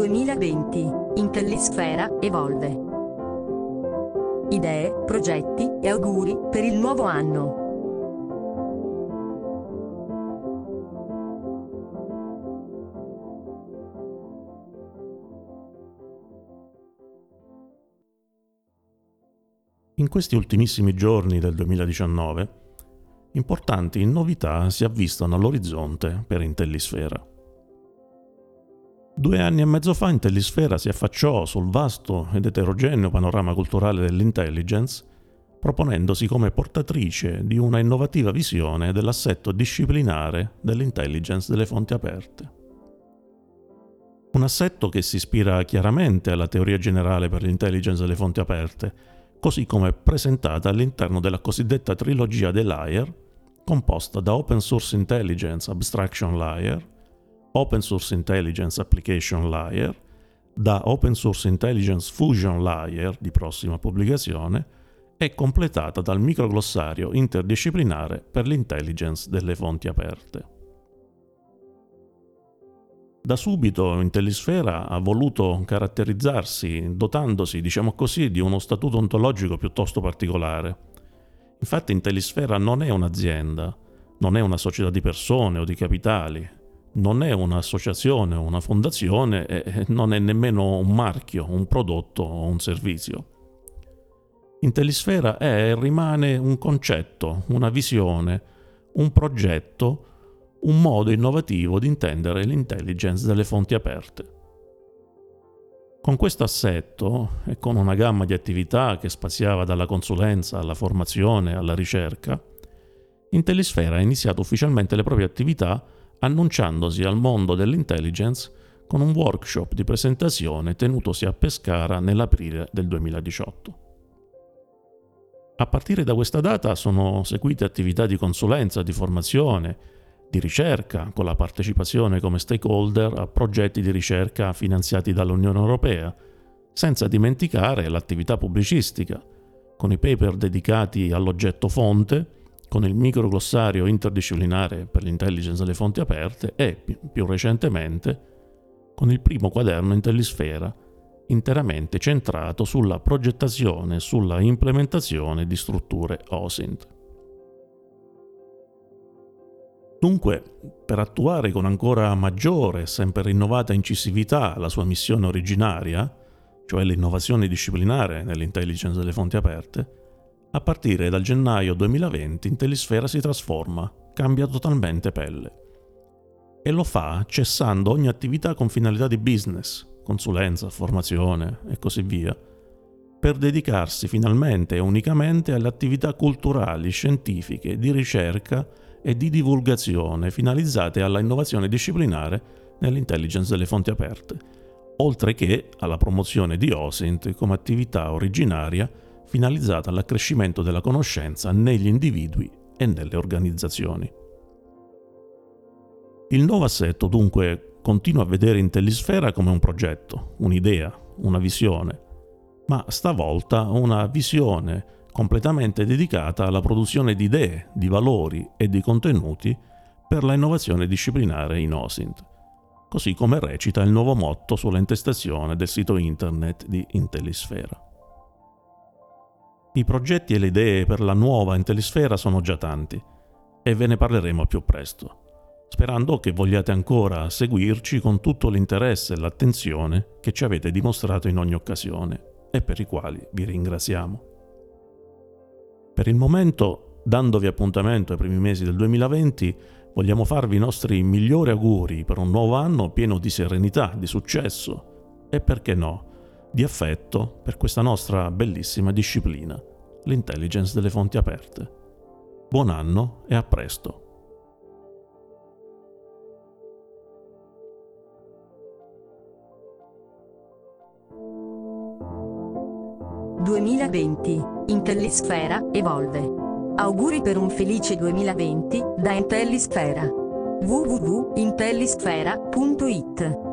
2020. Intellisfera evolve. Idee, progetti e auguri per il nuovo anno. In questi ultimissimi giorni del 2019, importanti novità si avvistano all'orizzonte per Intellisfera. Due anni e mezzo fa Intellisfera si affacciò sul vasto ed eterogeneo panorama culturale dell'intelligence, proponendosi come portatrice di una innovativa visione dell'assetto disciplinare dell'intelligence delle fonti aperte. Un assetto che si ispira chiaramente alla teoria generale per l'intelligence delle fonti aperte, così come presentata all'interno della cosiddetta trilogia dei layer, composta da Open Source Intelligence Abstraction Layer, Open Source Intelligence Application Layer, da Open Source Intelligence Fusion Layer di prossima pubblicazione e completata dal microglossario interdisciplinare per l'intelligence delle fonti aperte. Da subito Intellisfera ha voluto caratterizzarsi dotandosi, diciamo così, di uno statuto ontologico piuttosto particolare. Infatti Intellisfera non è un'azienda, non è una società di persone o di capitali, non è un'associazione una fondazione e non è nemmeno un marchio, un prodotto o un servizio. Intellisfera è e rimane un concetto, una visione, un progetto un modo innovativo di intendere l'intelligence delle fonti aperte. Con questo assetto e con una gamma di attività che spaziava dalla consulenza alla formazione alla ricerca, Intellisfera ha iniziato ufficialmente le proprie attività annunciandosi al mondo dell'intelligence con un workshop di presentazione tenutosi a Pescara nell'aprile del 2018. A partire da questa data sono seguite attività di consulenza, di formazione, di ricerca, con la partecipazione come stakeholder a progetti di ricerca finanziati dall'Unione Europea, senza dimenticare l'attività pubblicistica, con i paper dedicati all'oggetto fonte, con il microglossario interdisciplinare per l'intelligence delle fonti aperte e, più recentemente, con il primo quaderno Intellisfera, interamente centrato sulla progettazione e sulla implementazione di strutture OSINT. Dunque, per attuare con ancora maggiore e sempre rinnovata incisività la sua missione originaria, cioè l'innovazione disciplinare nell'intelligence delle fonti aperte, a partire dal gennaio 2020 Intellisfera si trasforma, cambia totalmente pelle. E lo fa cessando ogni attività con finalità di business, consulenza, formazione e così via, per dedicarsi finalmente e unicamente alle attività culturali, scientifiche, di ricerca e di divulgazione finalizzate alla innovazione disciplinare nell'intelligence delle fonti aperte, oltre che alla promozione di OSINT come attività originaria finalizzata all'accrescimento della conoscenza negli individui e nelle organizzazioni. Il nuovo assetto dunque continua a vedere Intellisfera come un progetto, un'idea, una visione, ma stavolta una visione completamente dedicata alla produzione di idee, di valori e di contenuti per la innovazione disciplinare in OSINT, così come recita il nuovo motto sulla intestazione del sito internet di Intellisfera. I progetti e le idee per la nuova Intellisfera sono già tanti e ve ne parleremo più presto, sperando che vogliate ancora seguirci con tutto l'interesse e l'attenzione che ci avete dimostrato in ogni occasione e per i quali vi ringraziamo. Per il momento, dandovi appuntamento ai primi mesi del 2020, vogliamo farvi i nostri migliori auguri per un nuovo anno pieno di serenità, di successo e, perché no, di affetto per questa nostra bellissima disciplina, l'intelligence delle fonti aperte. Buon anno e a presto! 2020. Intellisfera evolve. Auguri per un felice 2020 da Intellisfera. www.intellisfera.it